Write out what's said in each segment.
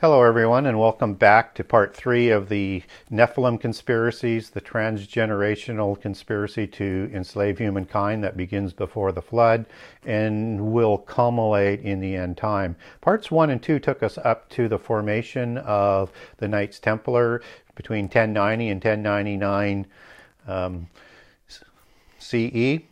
Hello, everyone, and welcome back to part three of the Nephilim conspiracies, the transgenerational conspiracy to enslave humankind that begins before the flood and will culminate in the end time. Parts one and two took us up to the formation of the Knights Templar between 1090 and 1099 um, CE.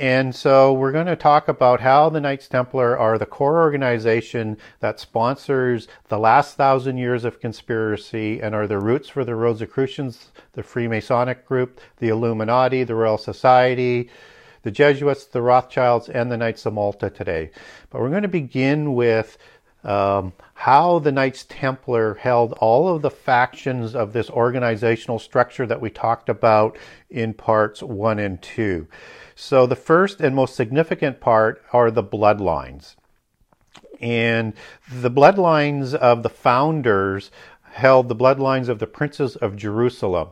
And so we're going to talk about how the Knights Templar are the core organization that sponsors the last thousand years of conspiracy and are the roots for the Rosicrucians, the Freemasonic group, the Illuminati, the Royal Society, the Jesuits, the Rothschilds, and the Knights of Malta today. But we're going to begin with um, how the Knights Templar held all of the factions of this organizational structure that we talked about in parts one and two. So the first and most significant part are the bloodlines. And the bloodlines of the founders held the bloodlines of the princes of Jerusalem.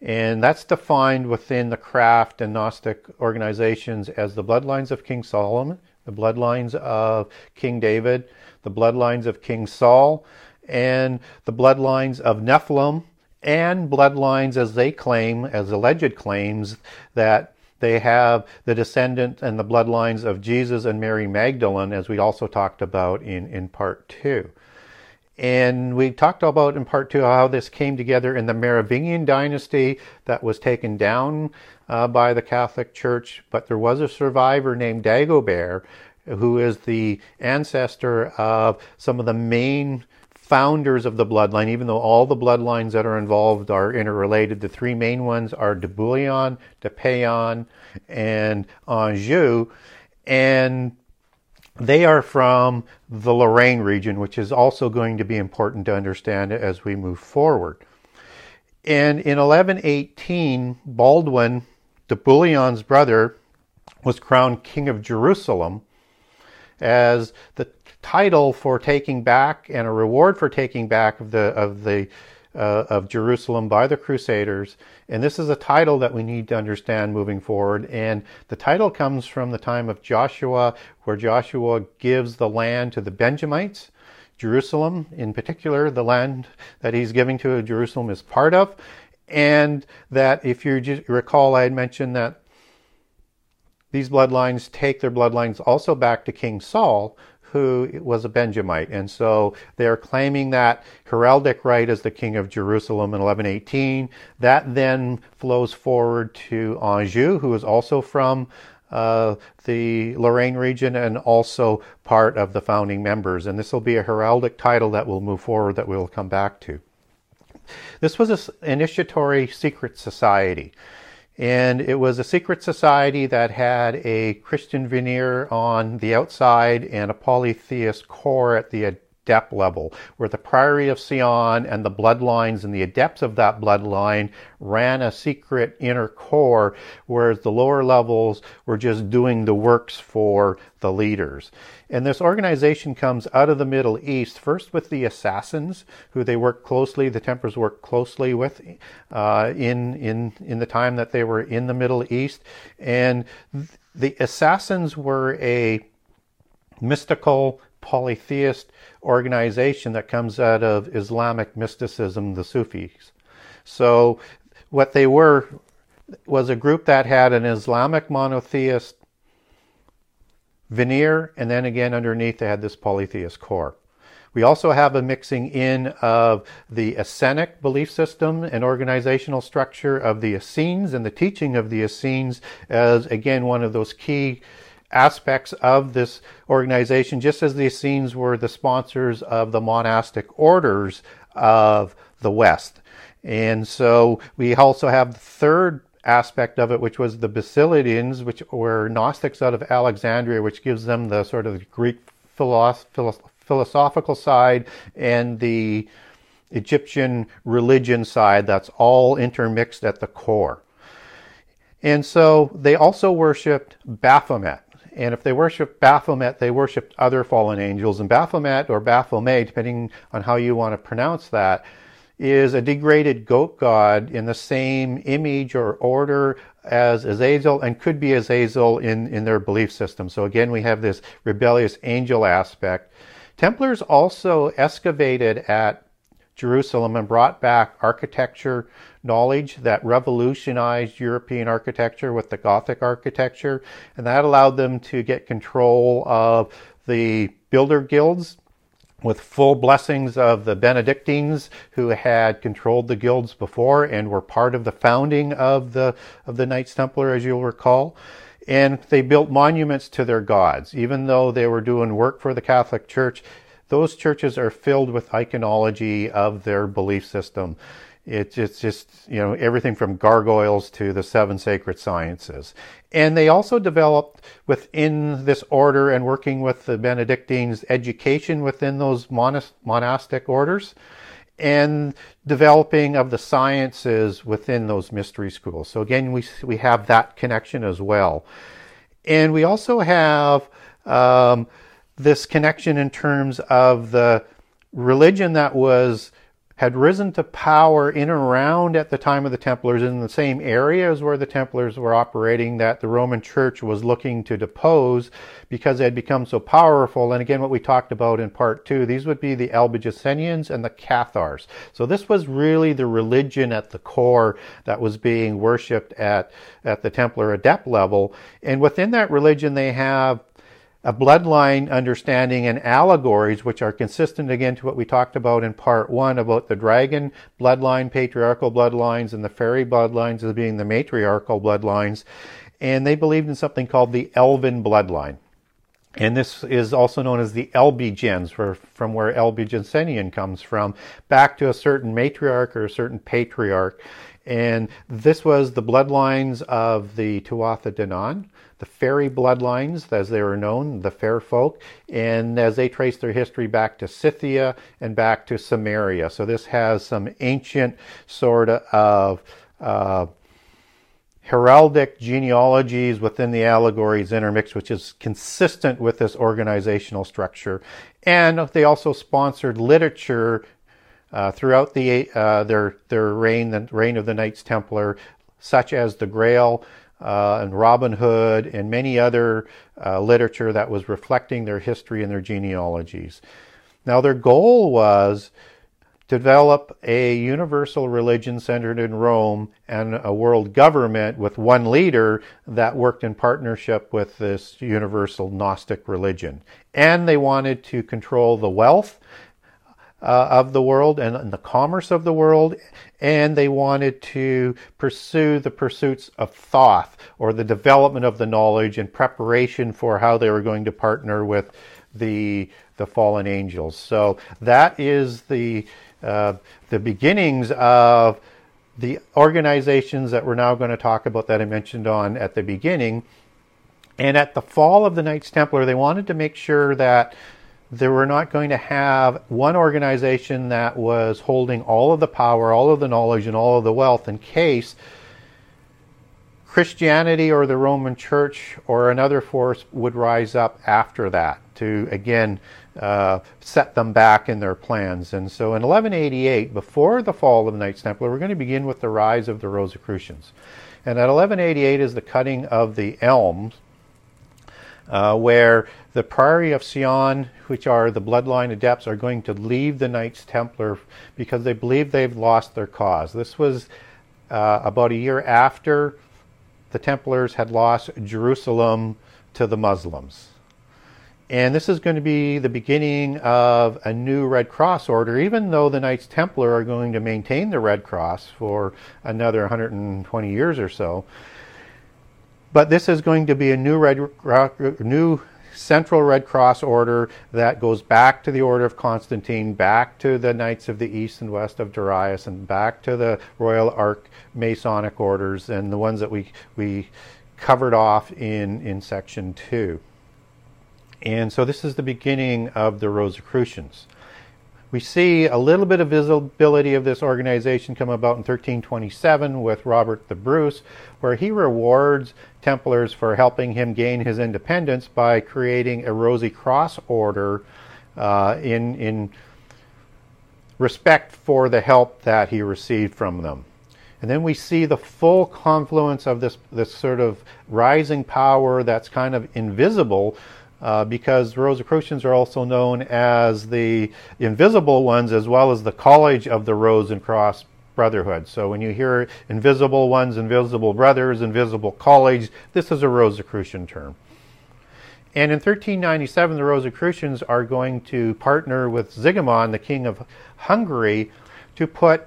And that's defined within the craft and Gnostic organizations as the bloodlines of King Solomon, the bloodlines of King David, the bloodlines of King Saul, and the bloodlines of Nephilim, and bloodlines as they claim, as alleged claims, that they have the descendant and the bloodlines of Jesus and Mary Magdalene, as we also talked about in, in part two. And we talked about in part two how this came together in the Merovingian dynasty that was taken down uh, by the Catholic Church, but there was a survivor named Dagobert who is the ancestor of some of the main founders of the bloodline, even though all the bloodlines that are involved are interrelated. The three main ones are de Bouillon, de Payens, and Anjou. And they are from the Lorraine region, which is also going to be important to understand as we move forward. And in 1118, Baldwin, de Bouillon's brother, was crowned king of Jerusalem as the title for taking back and a reward for taking back of the of the uh, of Jerusalem by the Crusaders. And this is a title that we need to understand moving forward. And the title comes from the time of Joshua, where Joshua gives the land to the Benjamites. Jerusalem, in particular, the land that he's giving to Jerusalem is part of. And that, if you recall, I had mentioned that these bloodlines take their bloodlines also back to King Saul, who was a Benjamite. And so they're claiming that heraldic right as the king of Jerusalem in 1118. That then flows forward to Anjou, who is also from uh, the Lorraine region and also part of the founding members. And this will be a heraldic title that will move forward that we'll come back to. This was an initiatory secret society. And it was a secret society that had a Christian veneer on the outside and a polytheist core at the adept level, where the Priory of Sion and the bloodlines and the adepts of that bloodline ran a secret inner core, whereas the lower levels were just doing the works for the leaders. And this organization comes out of the Middle East, first with the assassins, who they worked closely, the Templars worked closely with uh, in, in, in the time that they were in the Middle East. And the assassins were a mystical polytheist organization that comes out of Islamic mysticism, the Sufis. So, what they were was a group that had an Islamic monotheist veneer, and then again underneath they had this polytheist core. We also have a mixing in of the Essenic belief system and organizational structure of the Essenes and the teaching of the Essenes as, again, one of those key aspects of this organization, just as the Essenes were the sponsors of the monastic orders of the West. And so we also have the third aspect of it, which was the Basilidians, which were Gnostics out of Alexandria, which gives them the sort of Greek philosoph- philosophical side and the Egyptian religion side that's all intermixed at the core. And so they also worshipped Baphomet. And if they worshipped Baphomet, they worshipped other fallen angels. And Baphomet or Baphomet, depending on how you want to pronounce that, is a degraded goat god in the same image or order as Azazel and could be Azazel in, in their belief system. So again, we have this rebellious angel aspect. Templars also excavated at Jerusalem and brought back architecture knowledge that revolutionized European architecture with the Gothic architecture, and that allowed them to get control of the builder guilds with full blessings of the Benedictines who had controlled the guilds before and were part of the founding of the of the Knights Templar as you'll recall. And they built monuments to their gods. Even though they were doing work for the Catholic Church those churches are filled with iconology of their belief system it's, it's just, you know, everything from gargoyles to the seven sacred sciences. And they also developed within this order and working with the Benedictines education within those monas- monastic orders and developing of the sciences within those mystery schools. So again, we, we have that connection as well. And we also have um, this connection in terms of the religion that was had risen to power in and around at the time of the Templars in the same areas where the Templars were operating that the Roman Church was looking to depose because they had become so powerful. And again, what we talked about in part two, these would be the Albigensians and the Cathars. So this was really the religion at the core that was being worshipped at, at the Templar adept level. And within that religion, they have a bloodline understanding and allegories, which are consistent again to what we talked about in part one about the dragon bloodline, patriarchal bloodlines, and the fairy bloodlines as being the matriarchal bloodlines. And they believed in something called the elven bloodline. And this is also known as the Albigens, from where Albigensian comes from, back to a certain matriarch or a certain patriarch. And this was the bloodlines of the Tuatha Danann, the fairy bloodlines, as they were known, the fair folk, and as they trace their history back to Scythia and back to Samaria. So this has some ancient sort of uh, heraldic genealogies within the allegories intermixed, which is consistent with this organizational structure. And they also sponsored literature uh, throughout the uh, their their reign, the reign of the Knights Templar, such as the Grail, uh, and Robin Hood and many other uh, literature that was reflecting their history and their genealogies. Now, their goal was develop a universal religion centered in Rome and a world government with one leader that worked in partnership with this universal Gnostic religion. And they wanted to control the wealth uh, of the world and, and, the commerce of the world, and they wanted to pursue the pursuits of Thoth or the development of the knowledge in preparation for how they were going to partner with the the fallen angels. So that is the uh, the beginnings of the organizations that we're now going to talk about that I mentioned on at the beginning. And at the fall of the Knights Templar, they wanted to make sure that they were not going to have one organization that was holding all of the power, all of the knowledge, and all of the wealth in case Christianity or the Roman Church or another force would rise up after that to again uh, set them back in their plans. And so in 1188, before the fall of the Knights Templar, we're going to begin with the rise of the Rosicrucians. And at 1188 is the cutting of the elms uh, where the Priory of Sion, which are the bloodline adepts, are going to leave the Knights Templar because they believe they've lost their cause. This was uh, about a year after the Templars had lost Jerusalem to the Muslims. And this is going to be the beginning of a new Red Cross order, even though the Knights Templar are going to maintain the Red Cross for another 120 years or so But this is going to be a new red new central Red Cross order that goes back to the Order of Constantine, back to the Knights of the East and West of Darius, and back to the Royal Arch Masonic orders and the ones that we we covered off in in section two. And so this is the beginning of the Rosicrucians. We see a little bit of visibility of this organization come about in 1327 with Robert the Bruce, where he rewards Templars for helping him gain his independence by creating a Rosy Cross order uh, in, in respect for the help that he received from them. And then we see the full confluence of this, this sort of rising power that's kind of invisible uh, because Rosicrucians are also known as the invisible ones as well as the College of the Rose and Cross Brotherhood. So when you hear invisible ones, invisible brothers, invisible colleagues, this is a Rosicrucian term. And in 1397, the Rosicrucians are going to partner with Sigismund, the king of Hungary, to put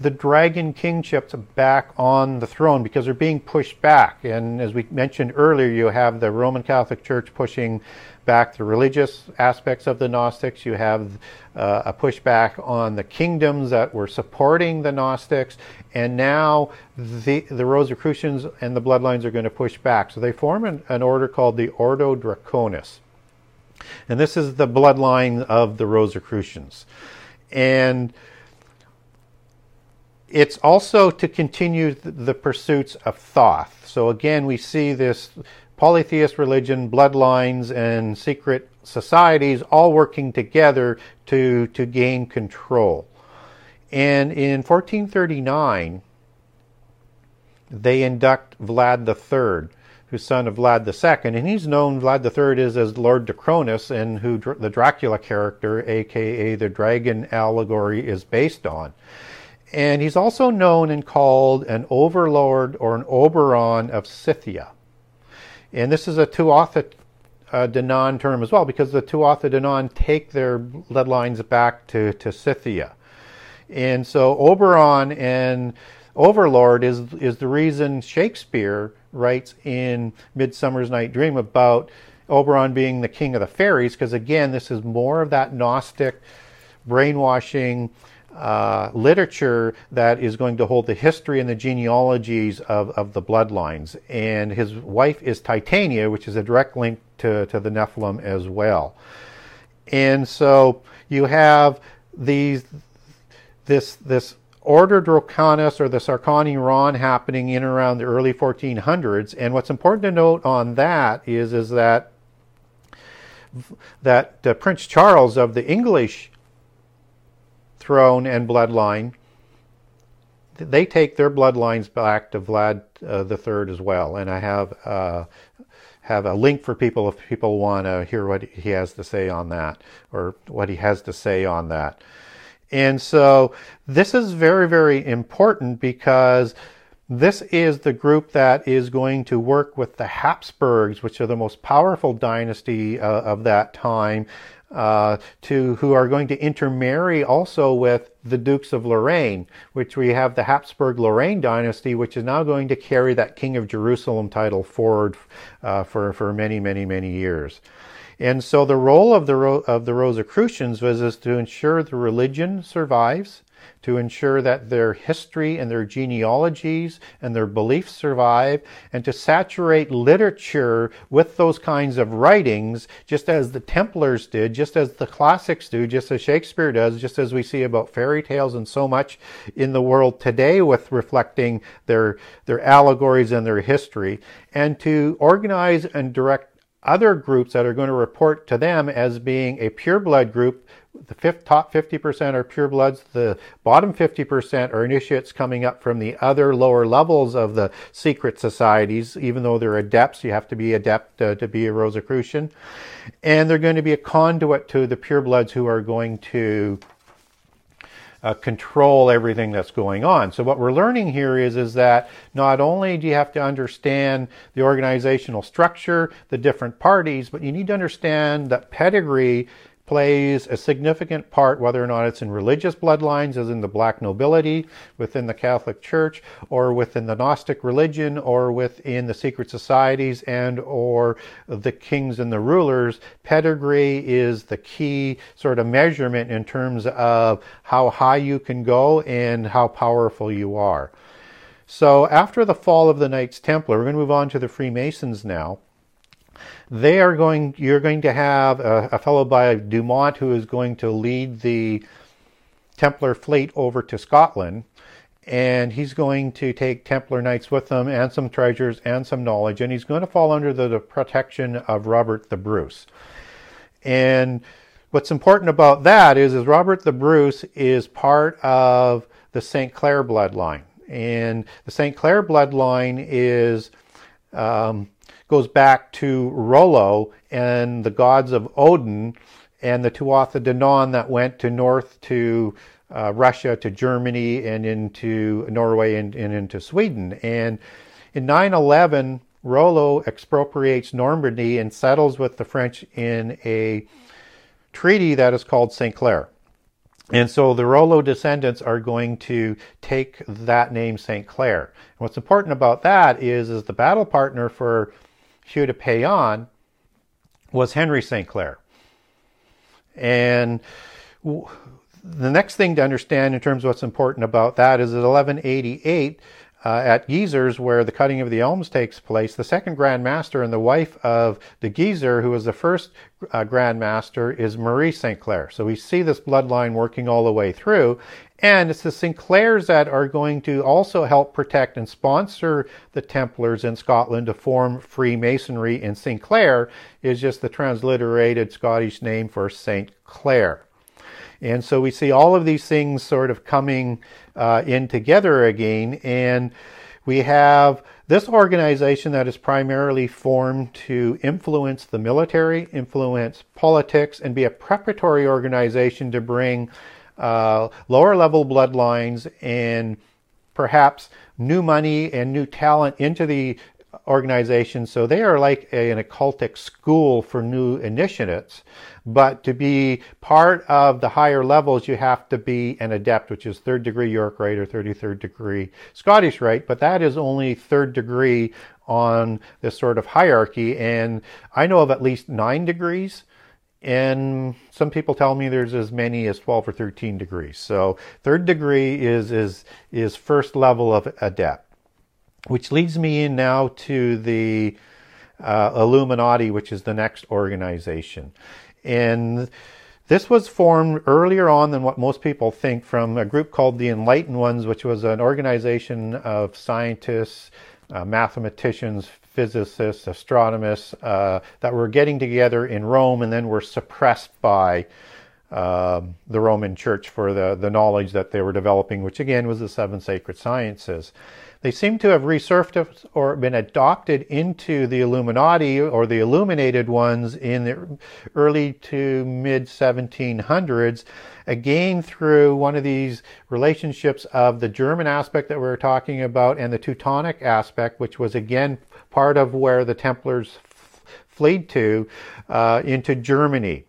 the dragon kingships back on the throne because they're being pushed back. And as we mentioned earlier, you have the Roman Catholic Church pushing back the religious aspects of the Gnostics. You have uh, a pushback on the kingdoms that were supporting the Gnostics. And now the, the Rosicrucians and the bloodlines are going to push back. So they form an, an order called the Ordo Draconis. And this is the bloodline of the Rosicrucians. And it's also to continue the pursuits of Thoth. So again, we see this polytheist religion, bloodlines, and secret societies all working together to, to gain control. And in 1439, they induct Vlad III, who's son of Vlad II, and he's known, Vlad III is as Lord Drakonius, and who the Dracula character, aka the dragon allegory, is based on. And he's also known and called an overlord or an oberon of Scythia. And this is a Tuatha uh, Danann term as well, because the Tuatha Danann take their bloodlines back to, to Scythia. And so Oberon and Overlord is, is the reason Shakespeare writes in Midsummer's Night Dream about Oberon being the king of the fairies, because again, this is more of that Gnostic brainwashing uh, literature that is going to hold the history and the genealogies of, of the bloodlines. And his wife is Titania, which is a direct link to, to the Nephilim as well. And so you have these this this Order Draconis or the Sárkány Rend happening in around the early 1400s. And what's important to note on that is is that that uh, Prince Charles of the English throne and bloodline, they take their bloodlines back to Vlad uh, the Third as well. And I have uh, have a link for people if people want to hear what he has to say on that or what he has to say on that. And so this is very very important because this is the group that is going to work with the Habsburgs, which are the most powerful dynasty uh, of that time, uh, to who are going to intermarry also with the Dukes of Lorraine, which we have the Habsburg Lorraine dynasty, which is now going to carry that King of Jerusalem title forward uh, for for many many many years. And so the role of the of the Rosicrucians was is to ensure the religion survives, to ensure that their history and their genealogies and their beliefs survive, and to saturate literature with those kinds of writings, just as the Templars did, just as the classics do, just as Shakespeare does, just as we see about fairy tales and so much in the world today with reflecting their, their allegories and their history, and to organize and direct other groups that are going to report to them as being a pureblood group the fifth, top 50% are pure bloods. The bottom 50% are initiates coming up from the other lower levels of the secret societies. Even though they're adepts, you have to be adept uh, to be a Rosicrucian. And they're going to be a conduit to the pure bloods who are going to uh, control everything that's going on. So what we're learning here is, is that not only do you have to understand the organizational structure, the different parties, but you need to understand that pedigree plays a significant part, whether or not it's in religious bloodlines, as in the black nobility within the Catholic Church, or within the Gnostic religion, or within the secret societies, and or the kings and the rulers. Pedigree is the key sort of measurement in terms of how high you can go and how powerful you are. So after the fall of the Knights Templar, we're going to move on to the Freemasons now. They are going. You're going to have a, a fellow by d'Aumont who is going to lead the Templar fleet over to Scotland, and he's going to take Templar knights with him and some treasures and some knowledge, and he's going to fall under the, the protection of Robert the Bruce. And what's important about that is, is Robert the Bruce is part of the St. Clair bloodline, and the St. Clair bloodline is um, goes back to Rollo and the gods of Odin and the Tuatha De Danann that went to north to uh, Russia, to Germany, and into Norway and, and into Sweden. And in 911, Rollo expropriates Normandy and settles with the French in a treaty that is called St. Clair. And so the Rollo descendants are going to take that name St. Clair. And what's important about that is, is the battle partner for Hugh de Payens was Henry St. Clair. And the next thing to understand in terms of what's important about that is that 1188 uh, at Gisors, where the cutting of the elms takes place, the second Grand Master and the wife of the Geyser, who was the first uh, Grand Master, is Marie St. Clair. So we see this bloodline working all the way through. And it's the Sinclairs that are going to also help protect and sponsor the Templars in Scotland to form Freemasonry. And Sinclair is just the transliterated Scottish name for St. Clair. And so we see all of these things sort of coming uh, in together again. And we have this organization that is primarily formed to influence the military, influence politics, and be a preparatory organization to bring uh, lower level bloodlines and perhaps new money and new talent into the organization. So they are like a, an occultic school for new initiates. But to be part of the higher levels, you have to be an adept, which is third degree York Rite or 33rd degree Scottish Rite. But that is only third degree on this sort of hierarchy. And I know of at least nine degrees. And some people tell me there's as many as 12 or 13 degrees. So third degree is, is, is first level of adept which leads me in now to the uh, Illuminati, which is the next organization. And this was formed earlier on than what most people think from a group called the Enlightened Ones, which was an organization of scientists, uh, mathematicians, physicists, astronomers uh, that were getting together in Rome and then were suppressed by uh, the Roman Church for the, the knowledge that they were developing, which again was the seven sacred sciences. They seem to have resurfaced or been adopted into the Illuminati or the illuminated ones in the early to mid 1700s, again through one of these relationships of the German aspect that we were talking about and the Teutonic aspect, which was again part of where the Templars fled to uh, into Germany.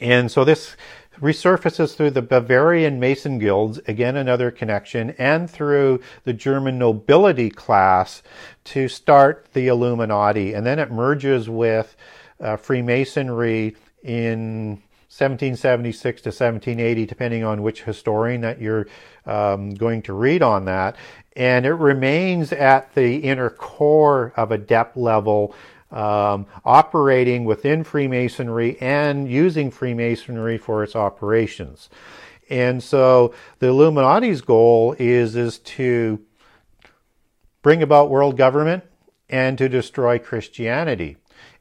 And so this resurfaces through the Bavarian Mason guilds, again another connection, and through the German nobility class to start the Illuminati. And then it merges with uh, Freemasonry in 1776 to 1780, depending on which historian that you're um, going to read on that. And it remains at the inner core of a depth level um, operating within Freemasonry and using Freemasonry for its operations. And so the Illuminati's goal is, is to bring about world government and to destroy Christianity.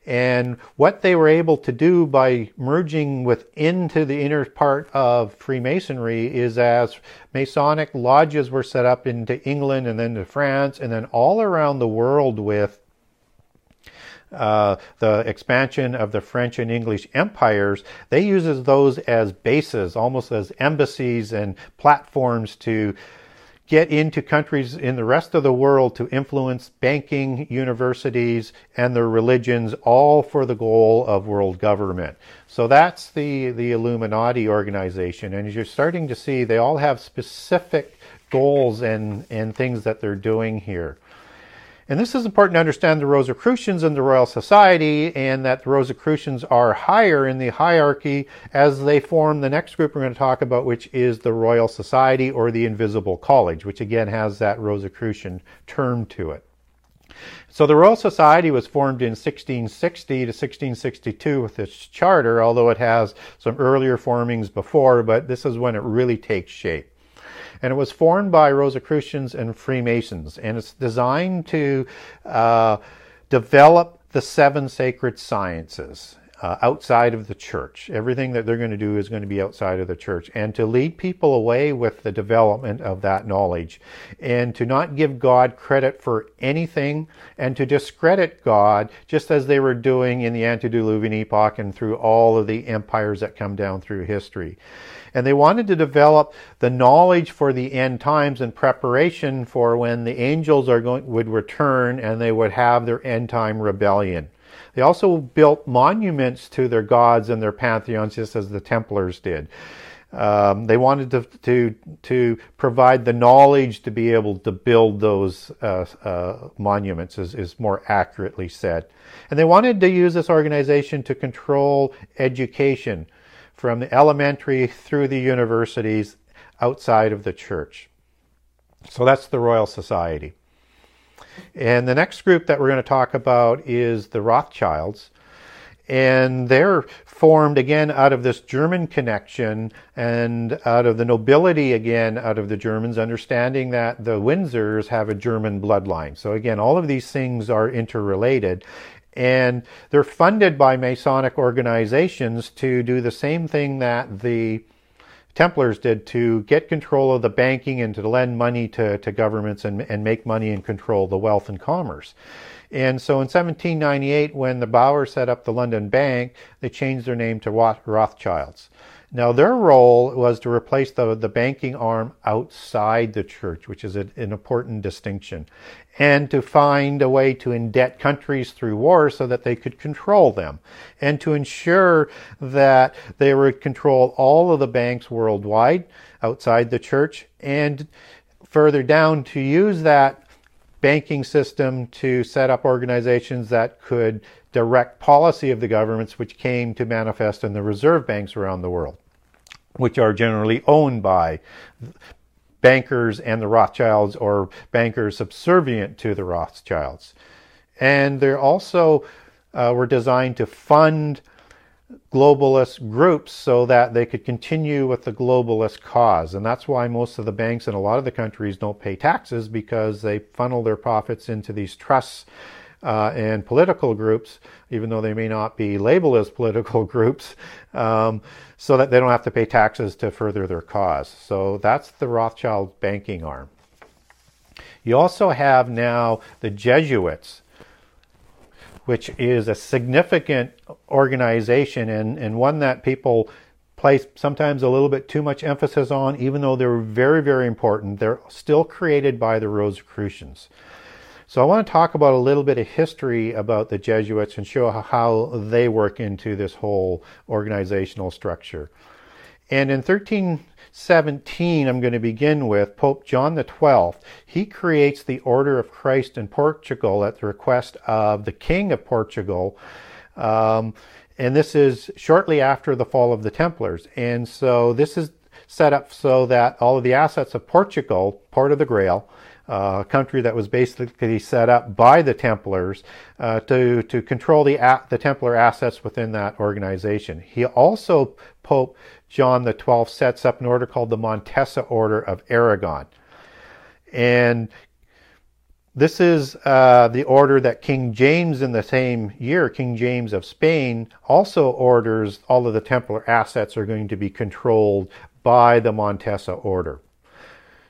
And what they were able to do by merging with into the inner part of Freemasonry is as Masonic lodges were set up into England and then to France and then all around the world with uh, the expansion of the French and English empires, they uses those as bases, almost as embassies and platforms to get into countries in the rest of the world to influence banking, universities, and their religions, all for the goal of world government. So that's the, the Illuminati organization. And as you're starting to see, they all have specific goals and, and things that they're doing here. And this is important to understand the Rosicrucians and the Royal Society, and that the Rosicrucians are higher in the hierarchy as they form the next group we're going to talk about, which is the Royal Society or the Invisible College, which again has that Rosicrucian term to it. So the Royal Society was formed in 1660 to 1662 with its charter, although it has some earlier formings before, but this is when it really takes shape and it was formed by Rosicrucians and Freemasons, and it's designed to uh, develop the seven sacred sciences. Uh, outside of the church. Everything that they're going to do is going to be outside of the church. And to lead people away with the development of that knowledge and to not give God credit for anything and to discredit God just as they were doing in the antediluvian epoch and through all of the empires that come down through history. And they wanted to develop the knowledge for the end times in preparation for when the angels are going, would return and they would have their end time rebellion. They also built monuments to their gods and their pantheons, just as the Templars did. Um, they wanted to, to, to provide the knowledge to be able to build those uh, uh, monuments, is, is more accurately said. And they wanted to use this organization to control education from the elementary through the universities outside of the church. So that's the Royal Society. And the next group that we're going to talk about is the Rothschilds. And they're formed again out of this German connection and out of the nobility again out of the Germans, understanding that the Windsors have a German bloodline. So again, all of these things are interrelated and they're funded by Masonic organizations to do the same thing that the Templars did to get control of the banking and to lend money to, to governments and, and make money and control the wealth and commerce. And so in 1798, when the Bauer set up the London Bank, they changed their name to Rothschilds. Now, their role was to replace the, the banking arm outside the church, which is a, an important distinction, and to find a way to indebt countries through war so that they could control them, and to ensure that they would control all of the banks worldwide outside the church, and further down to use that banking system to set up organizations that could direct policy of the governments, which came to manifest in the reserve banks around the world which are generally owned by bankers and the Rothschilds or bankers subservient to the Rothschilds. And they also uh, were designed to fund globalist groups so that they could continue with the globalist cause. And that's why most of the banks in a lot of the countries don't pay taxes because they funnel their profits into these trusts uh, and political groups, even though they may not be labeled as political groups, um, so that they don't have to pay taxes to further their cause. So that's the Rothschild banking arm. You also have now the Jesuits, which is a significant organization and, and one that people place sometimes a little bit too much emphasis on, even though they're very, very important. They're still created by the Rosicrucians. So I want to talk about a little bit of history about the Jesuits and show how they work into this whole organizational structure. And in 1317, I'm going to begin with Pope John XII. He creates the Order of Christ in Portugal at the request of the King of Portugal. Um, and this is shortly after the fall of the Templars. And so this is set up so that all of the assets of Portugal, part of the Grail, uh, country that was basically set up by the Templars uh, to, to control the, the Templar assets within that organization. He also, Pope John XII, sets up an order called the Montesa Order of Aragon. And this is uh, the order that King James in the same year, King James of Spain, also orders all of the Templar assets are going to be controlled by the Montesa order.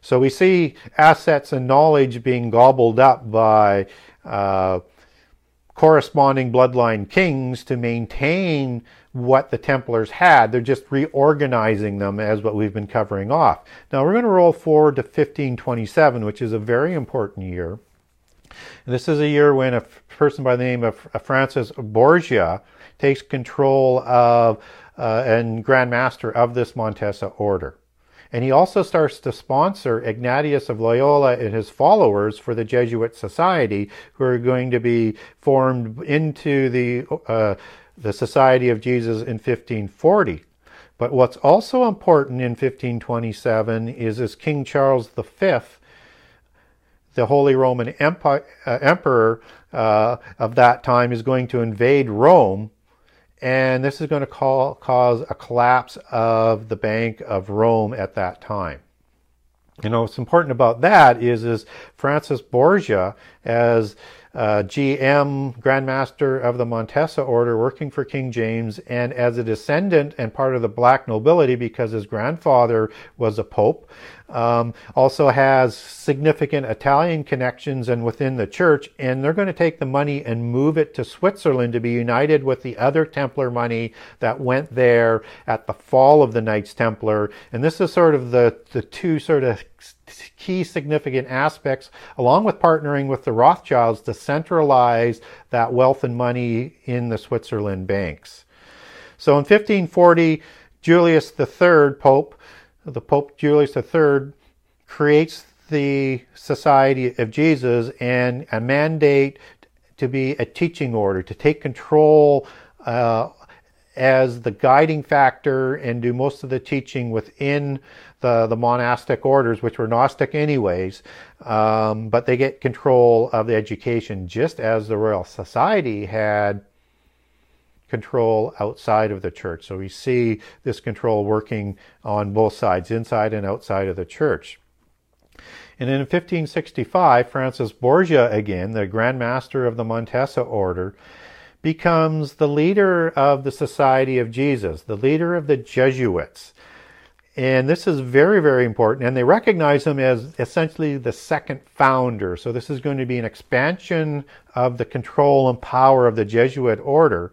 So we see assets and knowledge being gobbled up by uh, corresponding bloodline kings to maintain what the Templars had. They're just reorganizing them as what we've been covering off. Now we're going to roll forward to 1527, which is a very important year. And this is a year when a person by the name of Francis Borgia takes control of uh, and Grand Master of this Montesa order. And he also starts to sponsor Ignatius of Loyola and his followers for the Jesuit Society, who are going to be formed into the, uh, the Society of Jesus in 1540. But what's also important in 1527 is as King Charles V, the Holy Roman Empire, uh, Emperor uh, of that time, is going to invade Rome and this is going to call, cause a collapse of the Bank of Rome at that time. You know, what's important about that is, is Francis Borgia, as uh, GM, Grandmaster of the Montesa Order, working for King James, and as a descendant and part of the black nobility because his grandfather was a pope, um, also has significant Italian connections and within the church, and they're going to take the money and move it to Switzerland to be united with the other Templar money that went there at the fall of the Knights Templar. And this is sort of the, the two sort of key significant aspects, along with partnering with the Rothschilds to centralize that wealth and money in the Switzerland banks. So in 1540, Julius III, Pope, the Pope Julius III creates the Society of Jesus and a mandate to be a teaching order, to take control uh, as the guiding factor and do most of the teaching within the, the monastic orders, which were Gnostic anyways, um, but they get control of the education just as the Royal Society had control outside of the church. So we see this control working on both sides, inside and outside of the church. And in 1565, Francis Borgia, again, the Grand Master of the Montesa order, becomes the leader of the Society of Jesus, the leader of the Jesuits. And this is very, very important. And they recognize him as essentially the second founder. So this is going to be an expansion of the control and power of the Jesuit order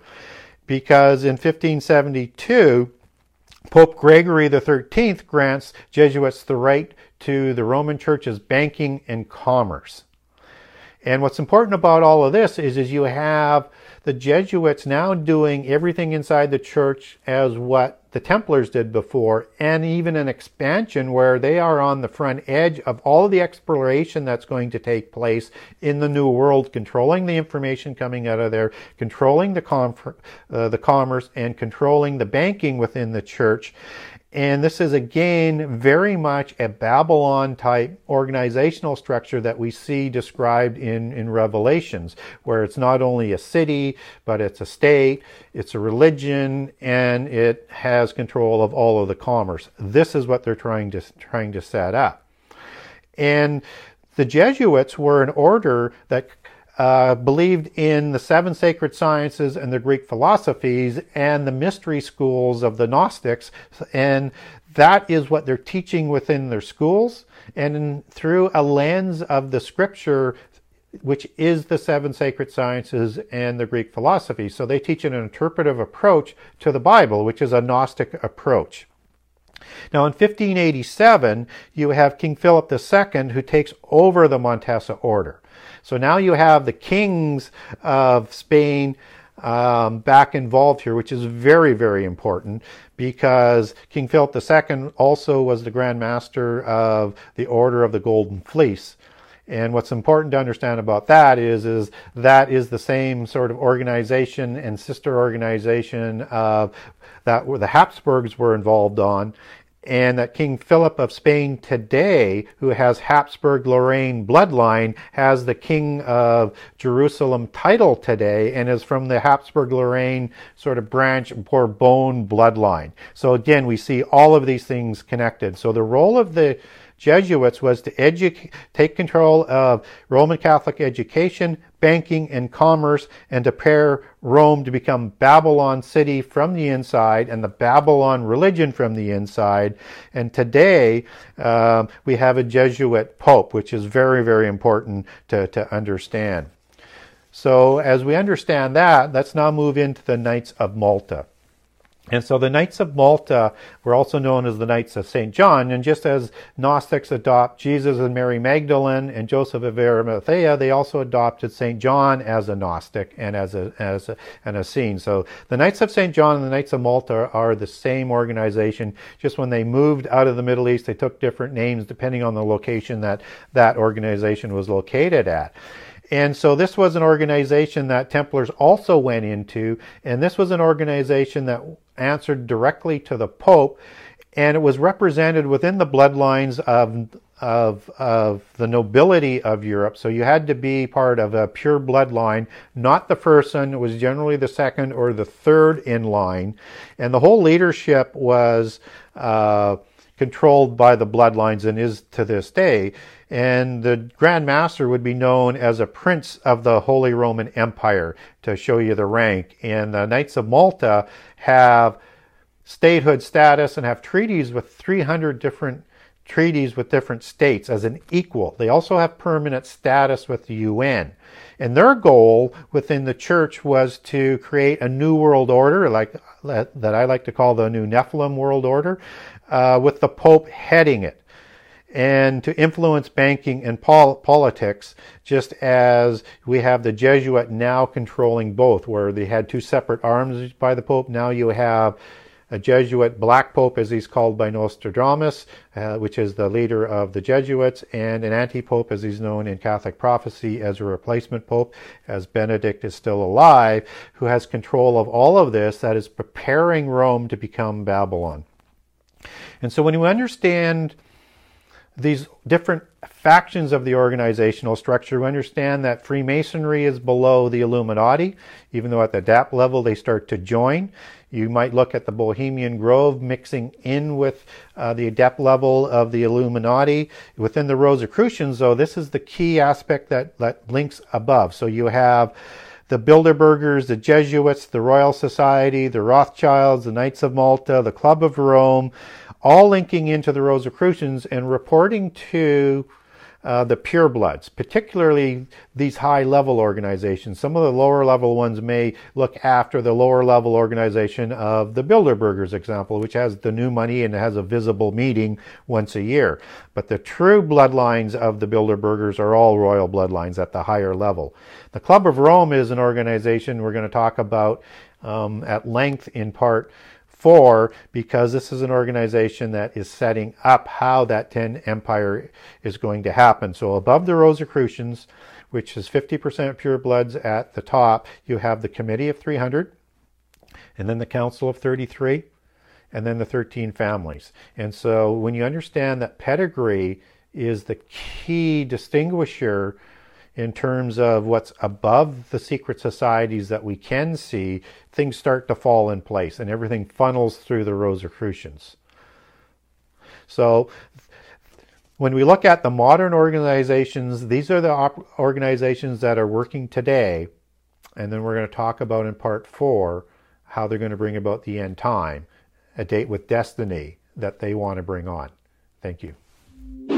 because in 1572, Pope Gregory XIII grants Jesuits the right to the Roman Church's banking and commerce. And what's important about all of this is, is you have the Jesuits now doing everything inside the church as what the Templars did before, and even an expansion where they are on the front edge of all the exploration that's going to take place in the New World, controlling the information coming out of there, controlling the, com- uh, the commerce, and controlling the banking within the church. And this is again very much a Babylon type organizational structure that we see described in, in Revelations, where it's not only a city, but it's a state, it's a religion, and it has control of all of the commerce. This is what they're trying to, trying to set up. And the Jesuits were an order that uh, believed in the seven sacred sciences and the Greek philosophies and the mystery schools of the Gnostics. And that is what they're teaching within their schools. And in, through a lens of the scripture, which is the seven sacred sciences and the Greek philosophy. So they teach an interpretive approach to the Bible, which is a Gnostic approach. Now, in 1587, you have King Philip II who takes over the Montesa order. So now you have the kings of Spain um, back involved here, which is very, very important because King Philip II also was the Grand Master of the Order of the Golden Fleece. And what's important to understand about that is, is that is the same sort of organization and sister organization of that the Habsburgs were involved on and that King Philip of Spain today, who has Habsburg Lorraine bloodline, has the King of Jerusalem title today and is from the Habsburg Lorraine sort of branch Bourbon bloodline. So again, we see all of these things connected. So the role of the Jesuits was to educate, take control of Roman Catholic education, banking, and commerce, and to prepare Rome to become Babylon city from the inside and the Babylon religion from the inside. And today um, we have a Jesuit pope, which is very, very important to, to understand. So as we understand that, let's now move into the Knights of Malta. And so the Knights of Malta were also known as the Knights of St. John. And just as Gnostics adopt Jesus and Mary Magdalene and Joseph of Arimathea, they also adopted St. John as a Gnostic and as a, as a, an Essene. So the Knights of St. John and the Knights of Malta are the same organization. Just when they moved out of the Middle East, they took different names depending on the location that that organization was located at. And so this was an organization that Templars also went into, and this was an organization that answered directly to the Pope, and it was represented within the bloodlines of of of the nobility of Europe. So you had to be part of a pure bloodline, not the first son. It was generally the second or the third in line, and the whole leadership was. Uh, controlled by the bloodlines and is to this day. And the Grand Master would be known as a prince of the Holy Roman Empire to show you the rank. And the Knights of Malta have statehood status and have treaties with 300 different treaties with different states as an equal. They also have permanent status with the UN. And their goal within the church was to create a new world order, like that I like to call the new Nephilim world order, uh, with the Pope heading it, and to influence banking and pol- politics, just as we have the Jesuit now controlling both, where they had two separate arms by the Pope. Now you have a Jesuit Black Pope, as he's called by Nostradamus, uh, which is the leader of the Jesuits, and an anti Pope, as he's known in Catholic prophecy, as a replacement Pope, as Benedict is still alive, who has control of all of this, that is preparing Rome to become Babylon. And so when you understand these different factions of the organizational structure, we understand that Freemasonry is below the Illuminati, even though at the adept level they start to join. You might look at the Bohemian Grove mixing in with uh, the adept level of the Illuminati. Within the Rosicrucians, though, this is the key aspect that, that links above. So you have the Bilderbergers, the Jesuits, the Royal Society, the Rothschilds, the Knights of Malta, the Club of Rome, all linking into the Rosicrucians and reporting to uh, the purebloods, particularly these high level organizations. Some of the lower level ones may look after the lower level organization of the Bilderbergers example, which has the new money and has a visible meeting once a year. But the true bloodlines of the Bilderbergers are all royal bloodlines at the higher level. The Club of Rome is an organization we're going to talk about um, at length in part Four, because this is an organization that is setting up how that 10 empire is going to happen. So above the Rosicrucians, which is 50% pure bloods at the top, you have the Committee of 300, and then the Council of 33, and then the 13 families. And so when you understand that pedigree is the key distinguisher in terms of what's above the secret societies that we can see, things start to fall in place and everything funnels through the Rosicrucians. So, when we look at the modern organizations, these are the op- organizations that are working today, and then we're going to talk about in part four how they're going to bring about the end time, a date with destiny that they want to bring on. Thank you.